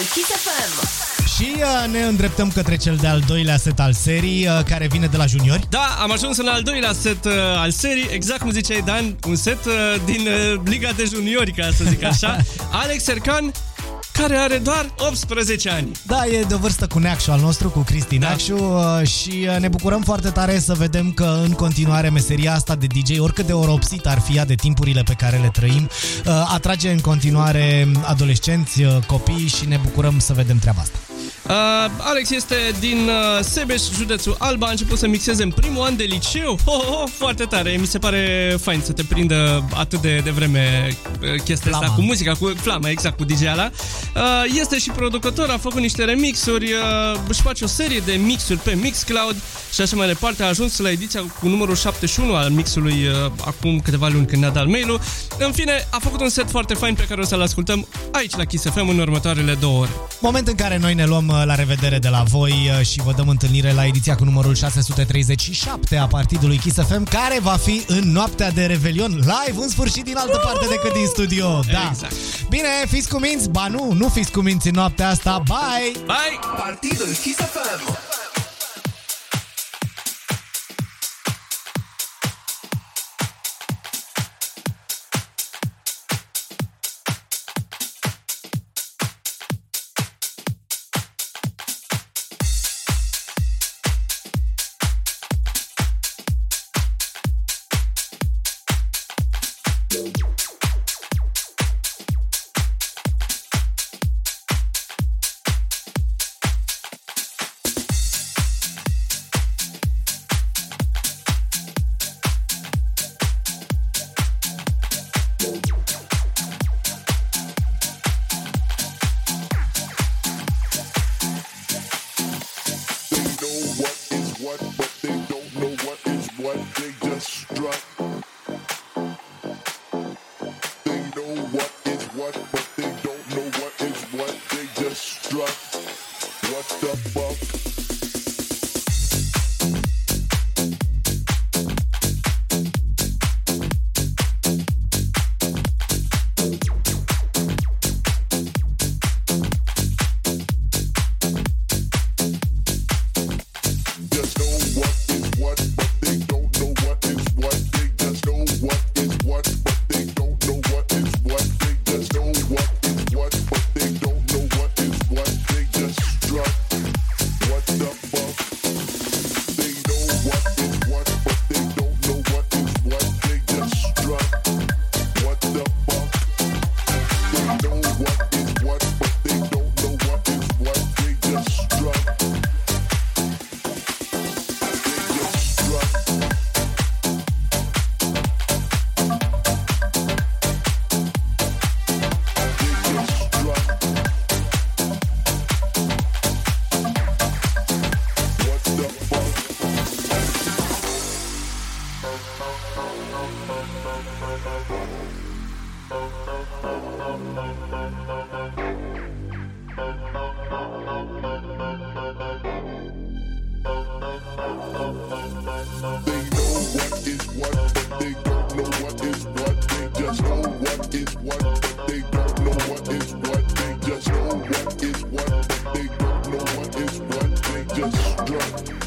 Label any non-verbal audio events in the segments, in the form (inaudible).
Kiss FM. Și uh, ne îndreptăm către cel de-al doilea set al serii, uh, care vine de la juniori. Da, am ajuns în al doilea set uh, al serii, exact cum ziceai, Dan, un set uh, din uh, Liga de Juniori, ca să zic așa. (laughs) Alex Ercan, care are doar 18 ani. Da, e de vârstă cu Neacșu al nostru, cu Cristi Da. Neacșu uh, și uh, ne bucurăm foarte tare să vedem că în continuare meseria asta de DJ, oricât de oropsit ar fi ea de timpurile pe care le trăim, uh, atrage în continuare adolescenți, uh, copii și ne bucurăm să vedem treaba asta. Uh, Alex este din uh, Sebeș, județul Alba, a început să mixeze în primul an de liceu. Ho, ho, ho, foarte tare, mi se pare fain să te prindă atât de, de vreme uh, chestia asta Flama. cu muzica, cu flama, exact, cu DJ-ala. Uh, este și producător, a făcut niște remixuri, uh, își face o serie de mixuri pe Mixcloud și așa mai departe. A ajuns la ediția cu numărul 71 al mixului uh, acum câteva luni când ne-a dat mail-ul. În fine, a făcut un set foarte fain pe care o să-l ascultăm aici la Kiss FM în următoarele două ore. Moment în care noi ne luăm uh, la revedere de la voi uh, și vă dăm întâlnire la ediția cu numărul 637 a partidului Kiss FM, care va fi în noaptea de Revelion live în sfârșit din altă parte decât din studio. Da. Exact. Bine, fiți cu minți? Ba nu, nu fiți cu minți în noaptea asta. Bye! Bye! Partidul Kiss FM. They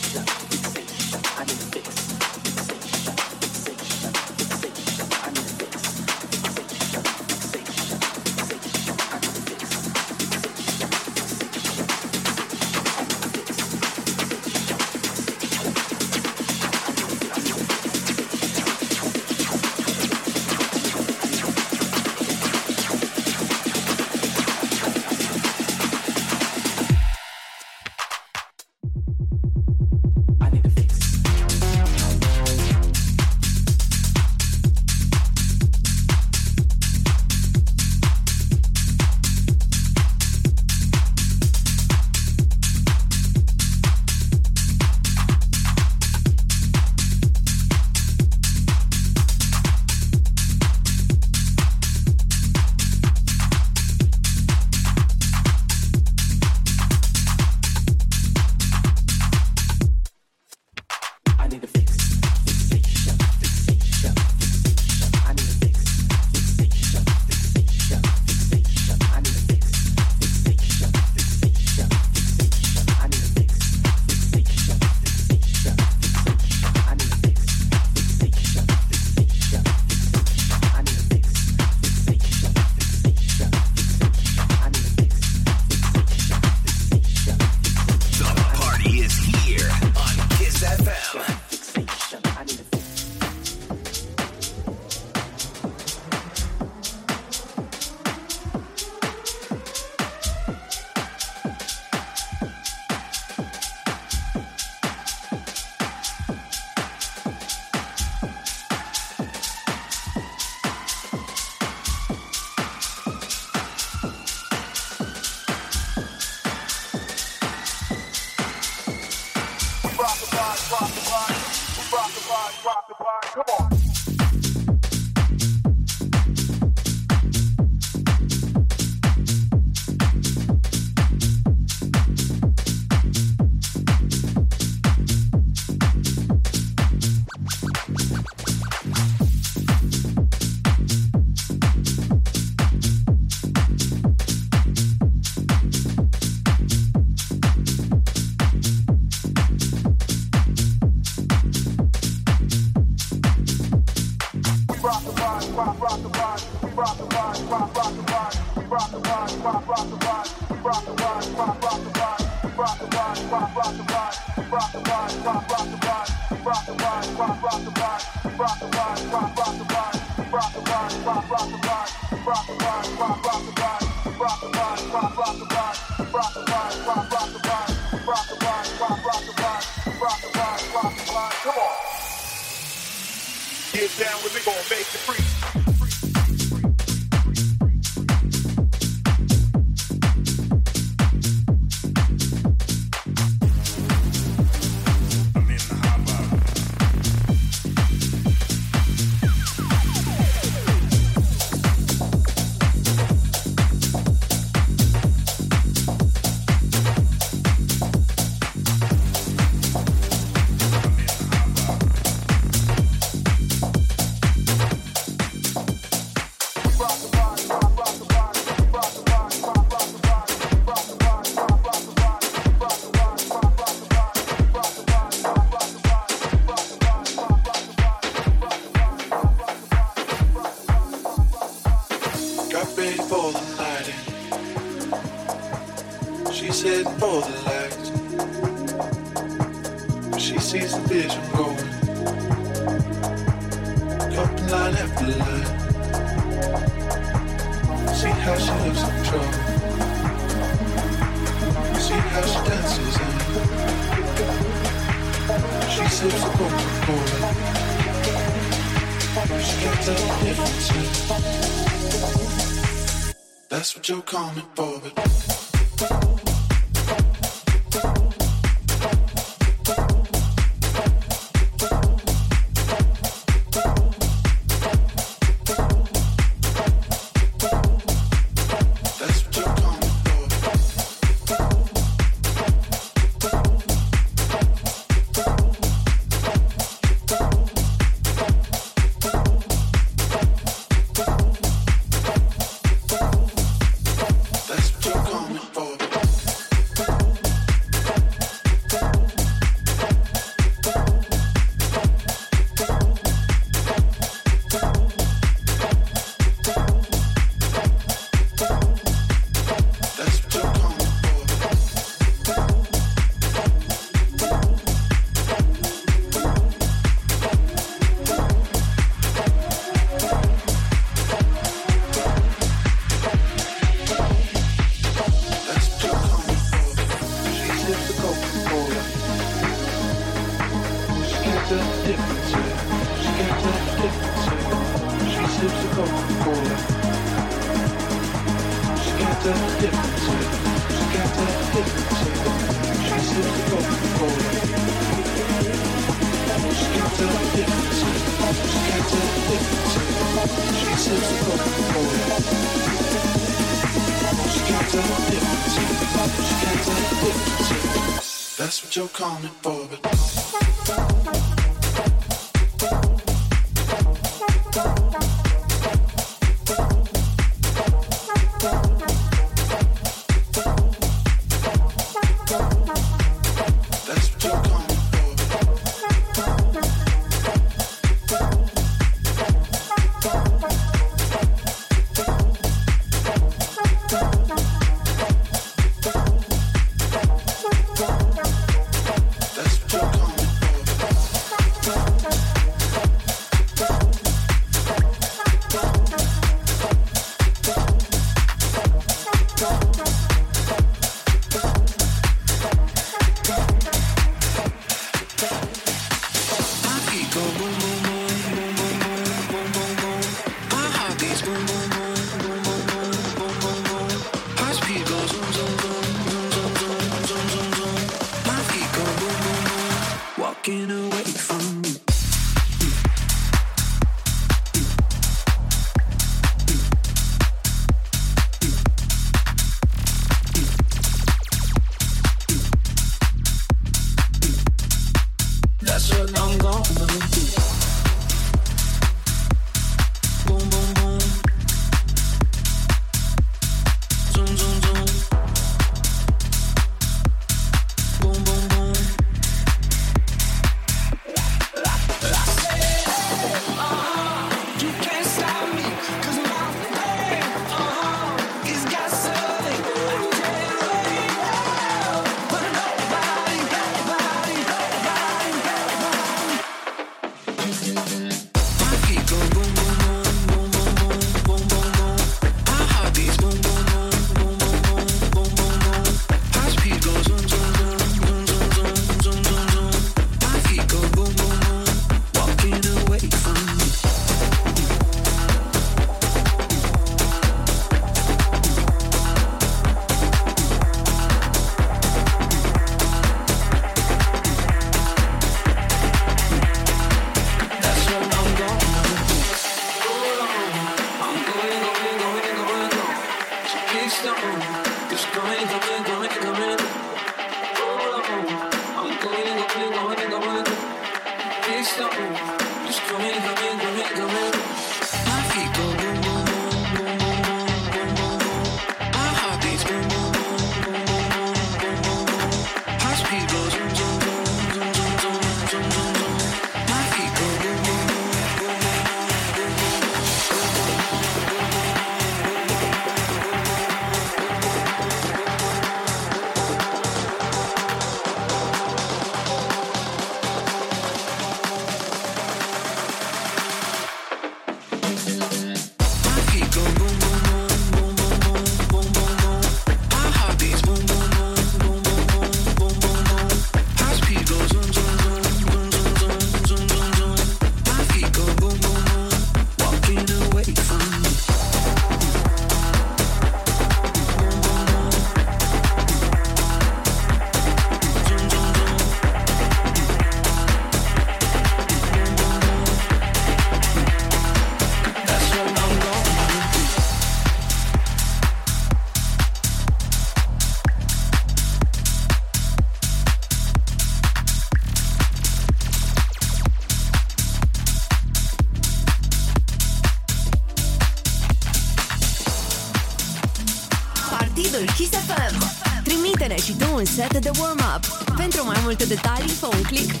set de warm-up. Pentru mai multe detalii, fă un click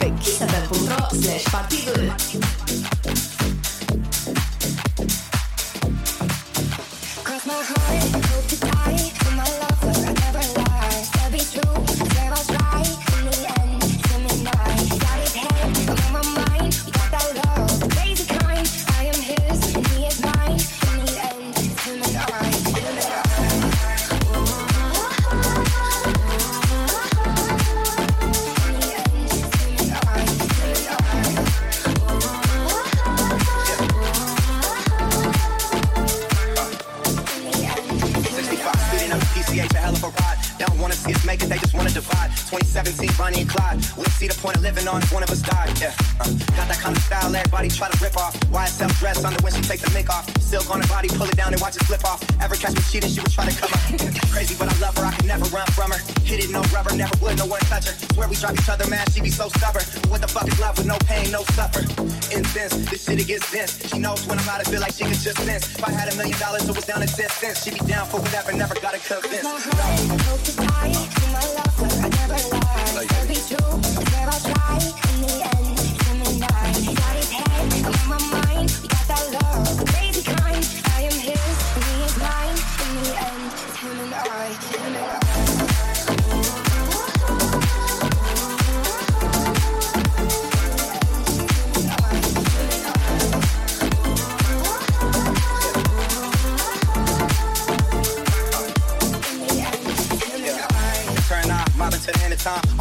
so stubborn. What the fuck is love with no pain, no suffer? Intense, this shit it gets dense. She knows when I'm out, I feel like she can just sense. If I had a million dollars, it was down to 10 cents. She be down for whatever, never gotta convince. My heart, hope to die for my lover. I never lie. To be true, I'll try. In the end,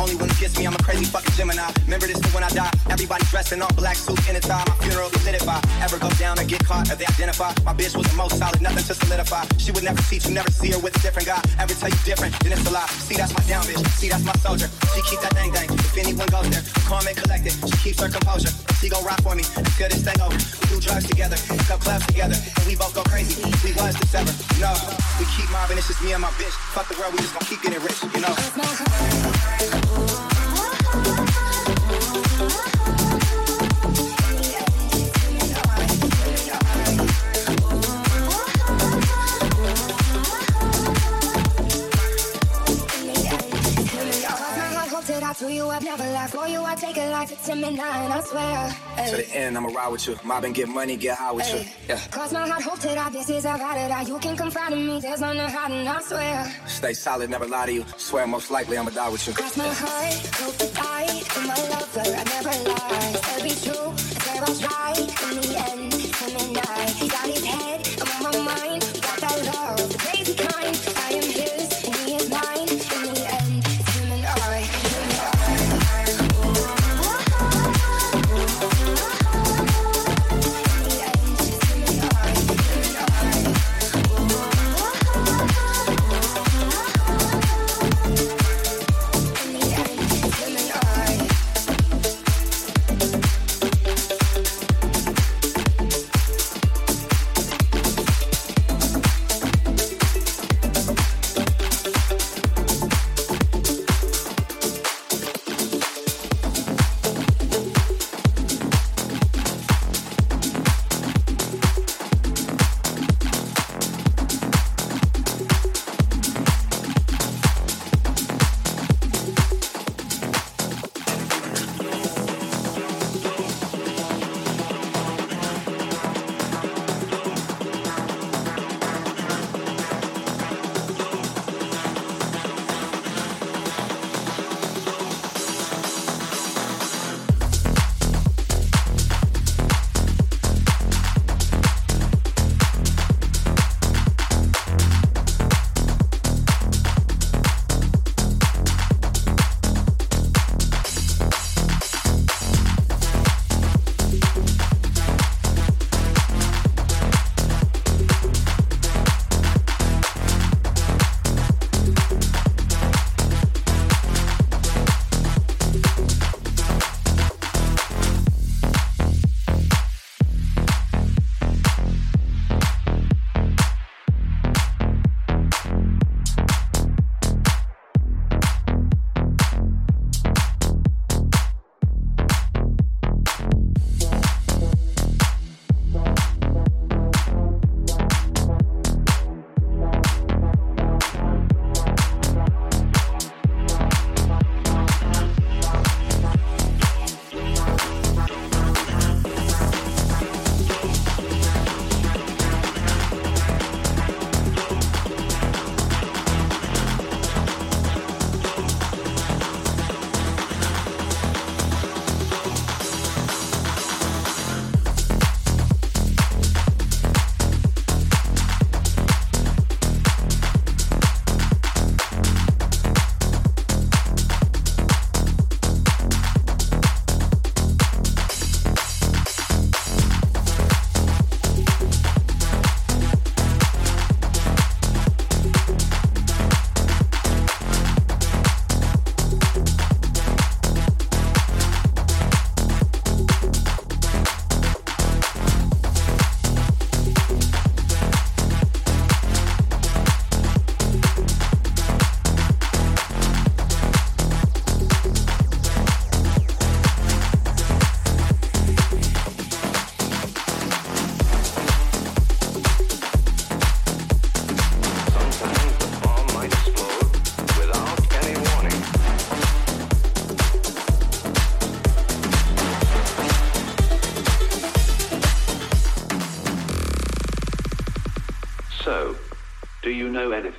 Only when kiss me, I'm a crazy fucking Gemini. Remember this when I die. Everybody dressed in all black suit in a tie. My funeral is lit if I ever go down or get caught or they identify. My bitch was the most solid, nothing to solidify. She would never teach you, never see her with a different guy. Ever tell you different, then it's a lie. See, that's my down bitch. See, that's my soldier. She keep that dang thing. If anyone goes there, calm and collected. She keeps her composure. She gon' rock for me until this thing over. We do drugs together, cup clubs together, and we both go crazy. We was the sever. No, we keep mobbing. It's just me and my bitch. Fuck the world, we just gon' keep getting rich. You know. I've. For you, I take a life. It's him and I, swear. To the end, I'ma ride with you. Mob and get money, get high with you. Ay. Yeah. Cross my heart, hope to die. This is about it. I, you can confide in me. There's nothing hiding, I swear. Stay solid, never lie to you. Swear most likely I'ma die with you. Cross my heart, hope to die. For my lover, I never lie. To be true, I swear I'll try. In the end, him and I. Got his head,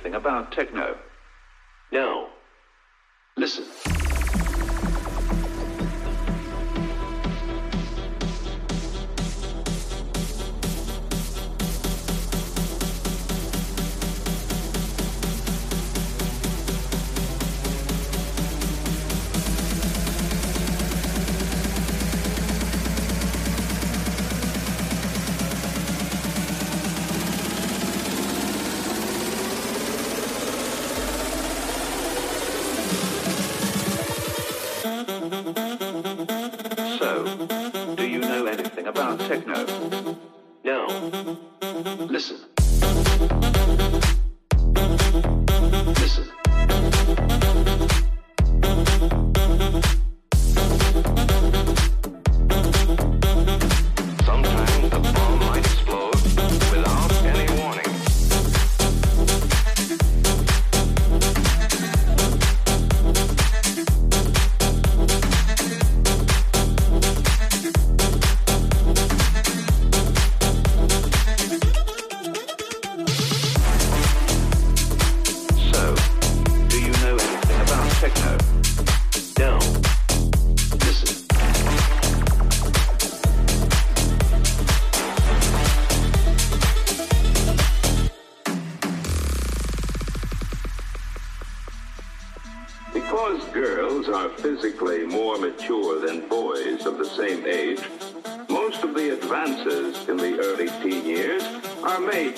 about techno?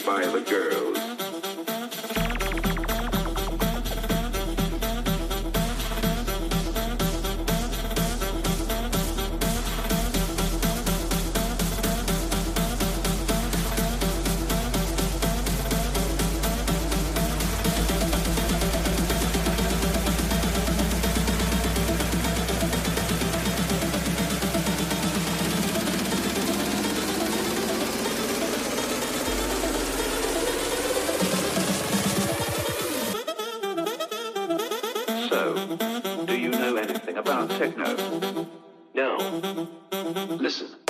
By the girls. Listen.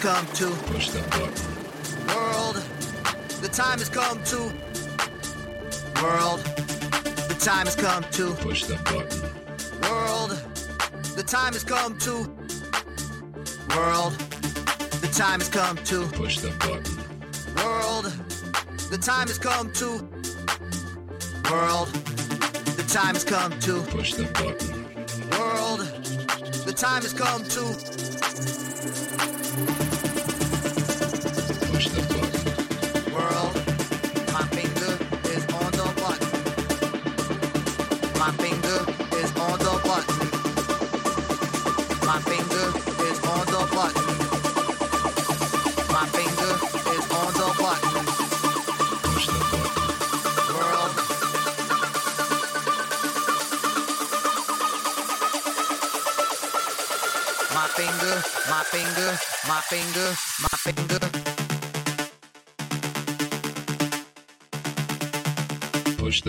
come to. Push the button. World, the time has come to. World, the time has come to. Push the button. World, the time has come to. World, the time has come to. Push the button. World, the time has come to. World, the time has come to. Push the button. World, the time has come to.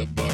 the.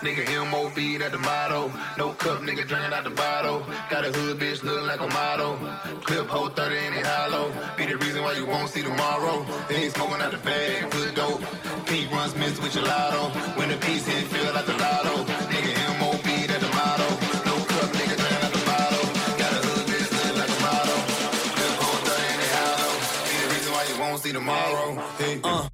Nigga MOB, that the motto. No cup, nigga drinking out the bottle. Got a hood bitch looking like a model. Clip hole 30 and it hollow. Be the reason why you won't see tomorrow. They ain't smoking out the bag, good dope. Pink Runtz mixed with gelato. When the piece hit, feel like the lotto. Nigga MOB, that the motto. No cup, nigga drinking out the bottle. Got a hood bitch looking like a model. Clip hole 30 and it hollow. Be the reason why you won't see tomorrow. Hey. Uh.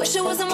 Wish I wasn't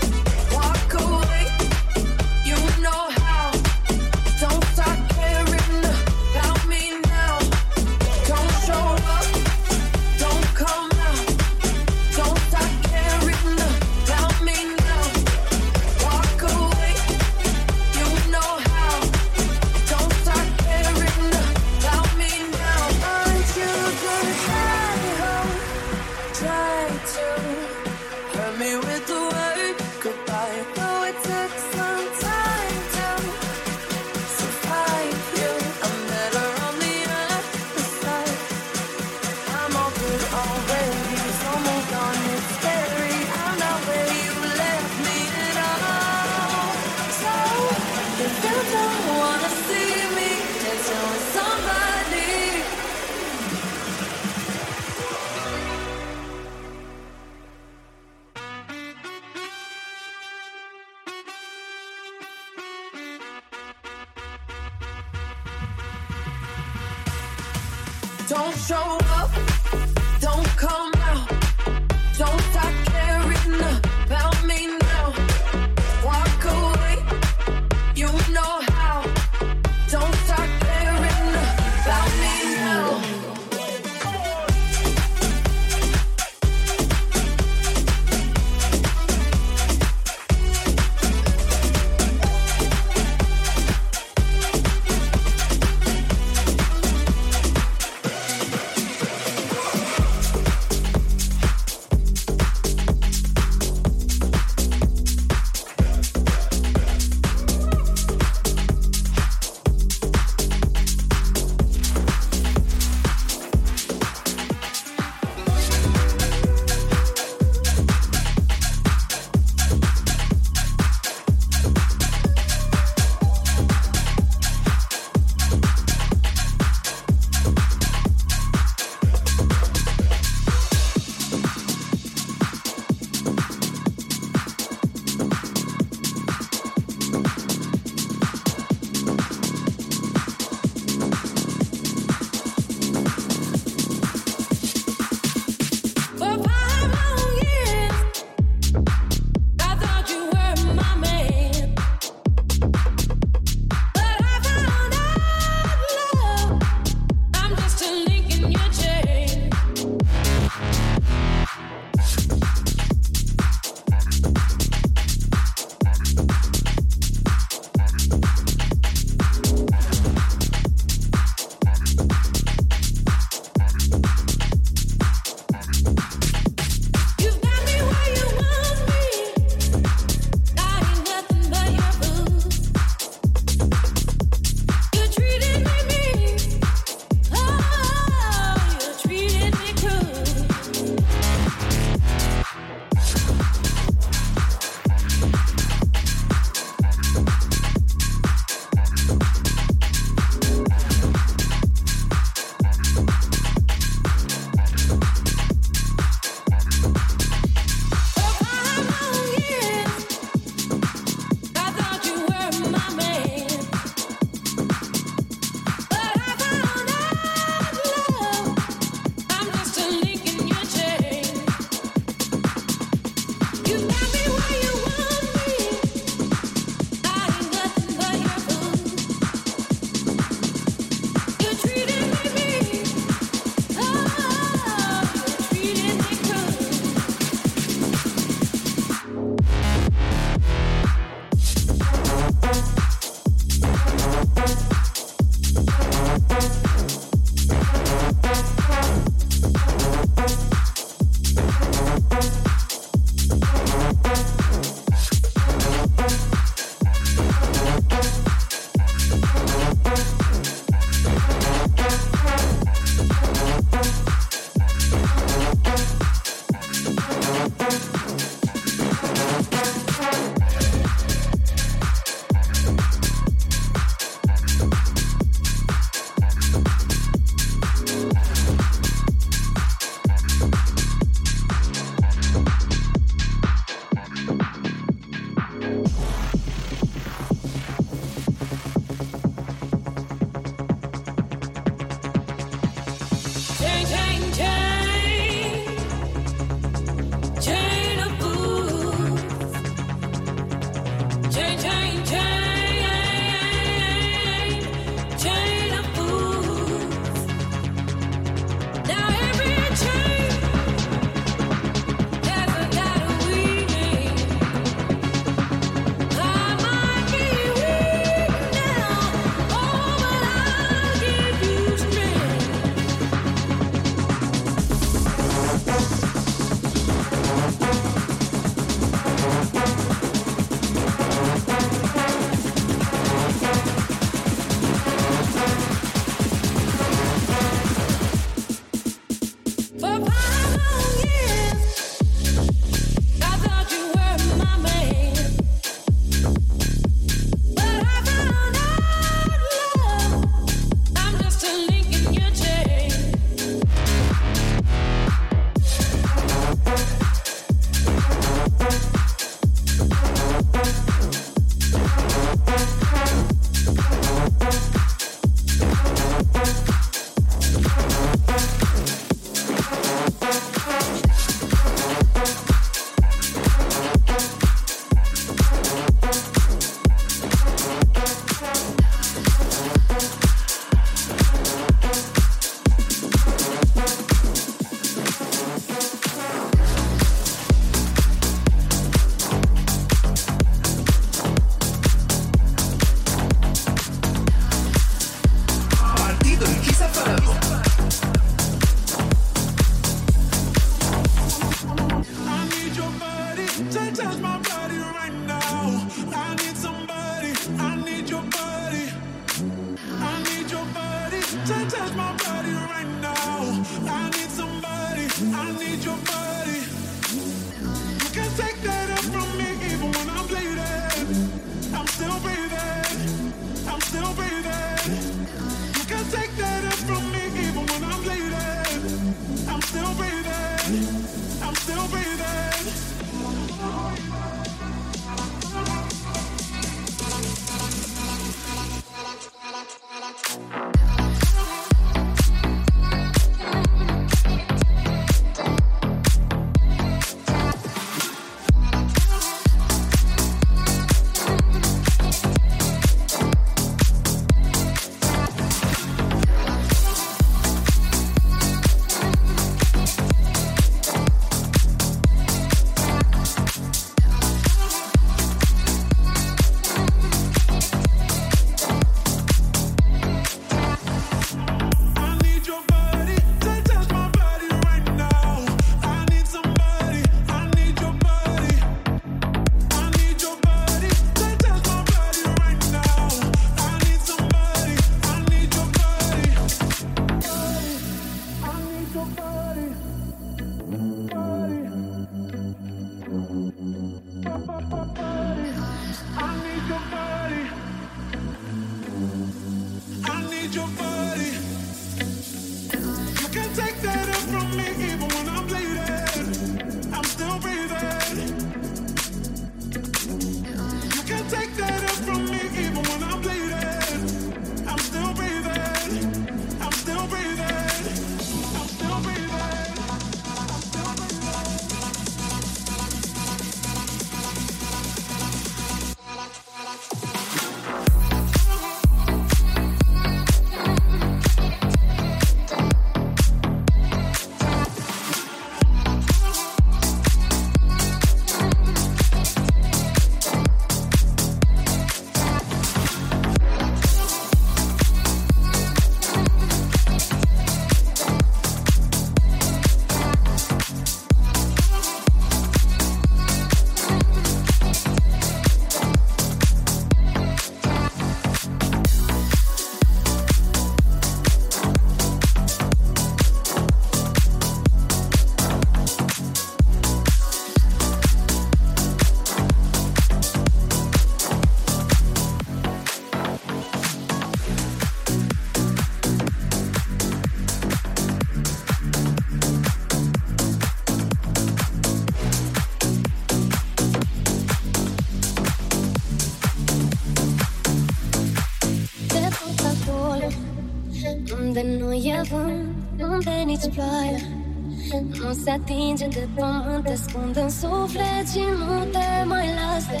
de pământ te scund în suflet și nu te mai las de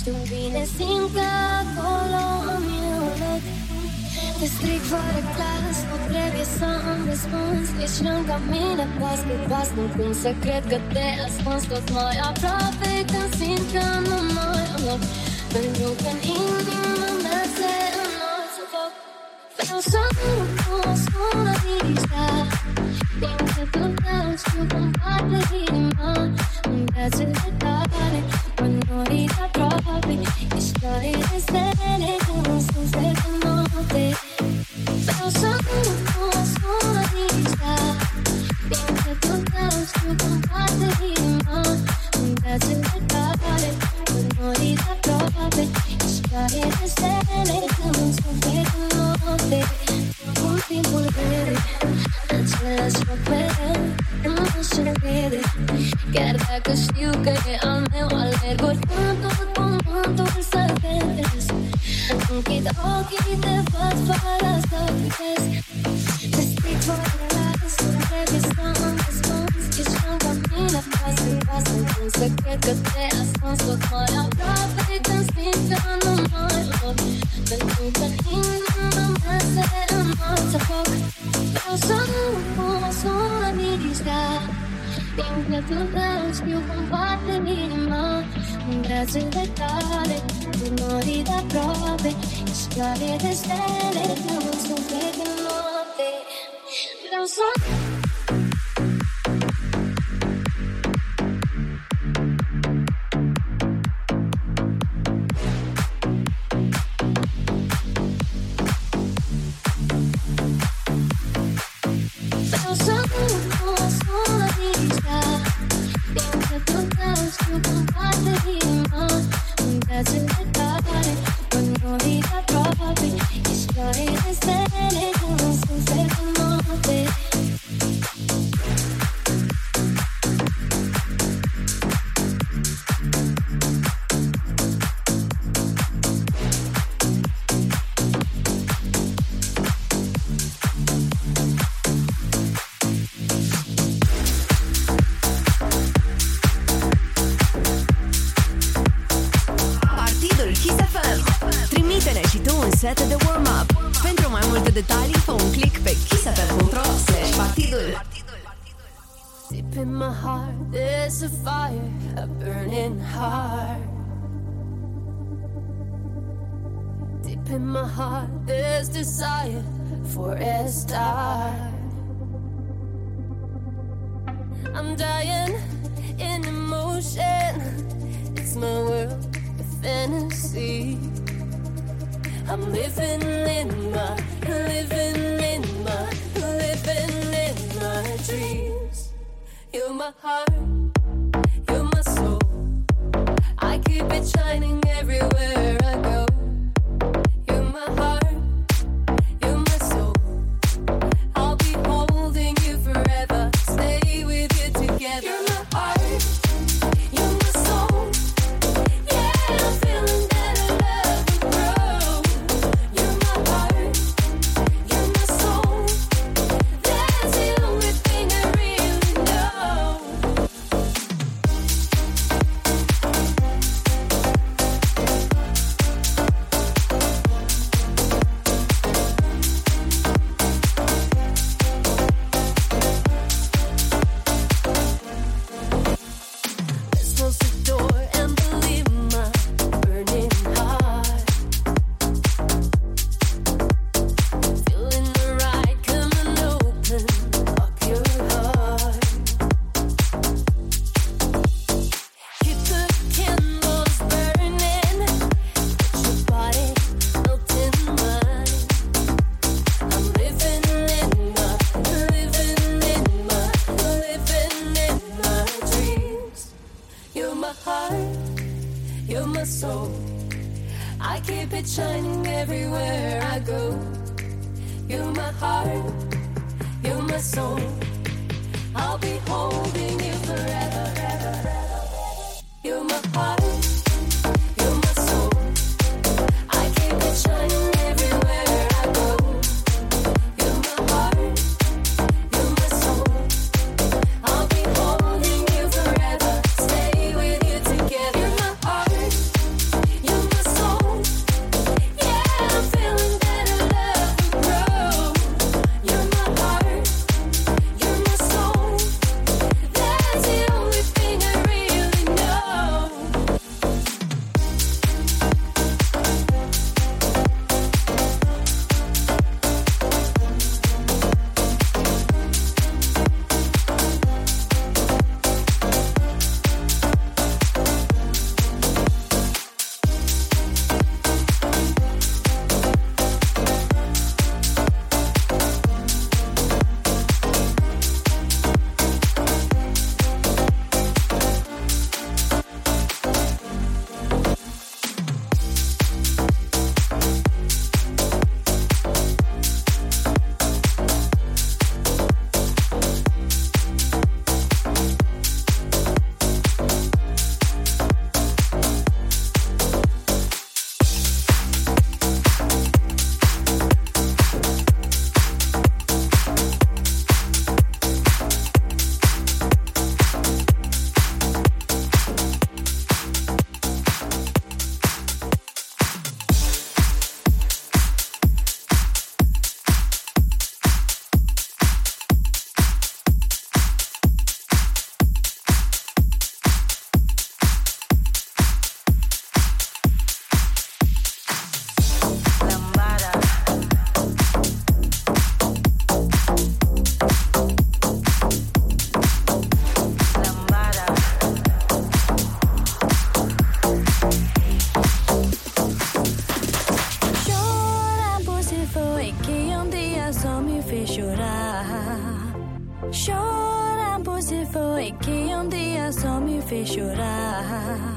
Știu bine, simt că acolo am eu loc. Te stric fără clas, nu trebuie să îmi răspunzi Ești lângă mine pas cu pas, nu cum să cred că te ascunzi Tot mai aproape când simt că nu mai am loc. Pentru că în inimă mea se înalță Vreau să nu o spun la i'm passing Cuando miras I'm living in my, living Chora por se foi que um dia só me fez chorar.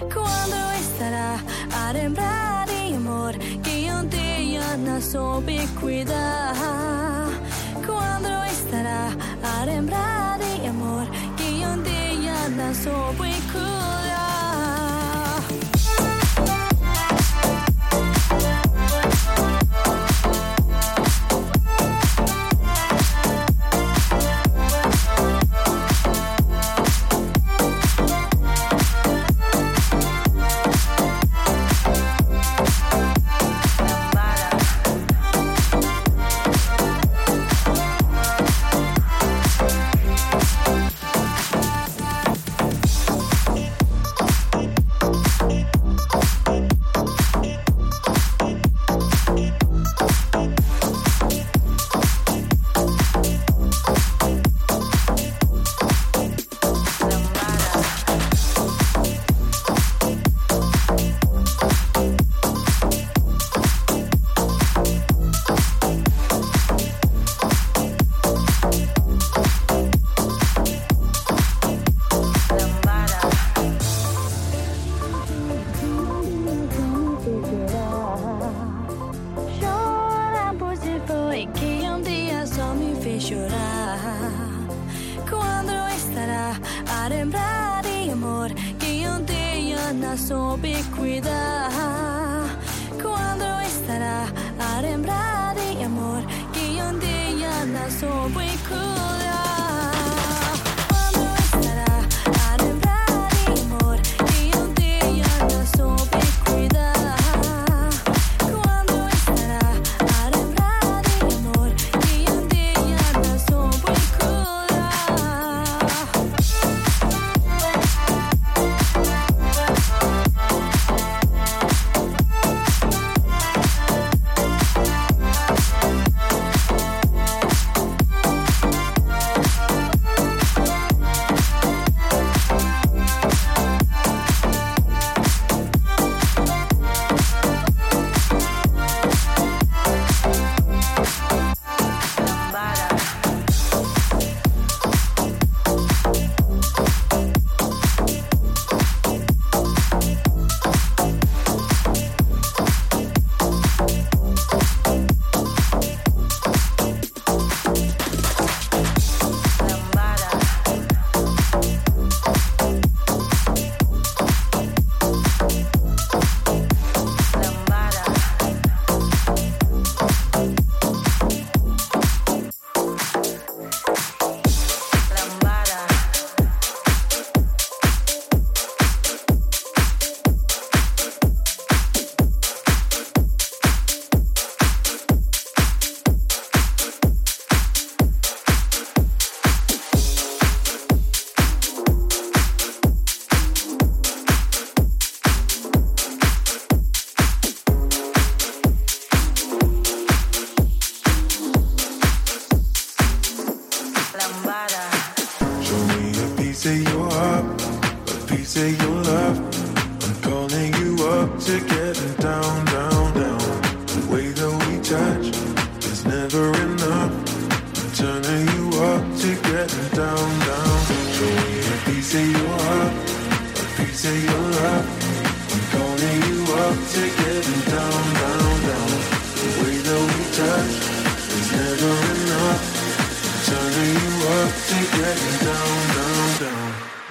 Quando estará a lembrar de amor que un día nos ubicuidad. Cuando estará a lembrar de amor que un día nos ubicuidad.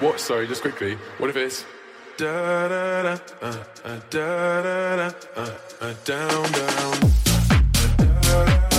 What? Sorry, just quickly. What if it's Da da da, uh, uh, da da da, uh, uh, down, down. Down,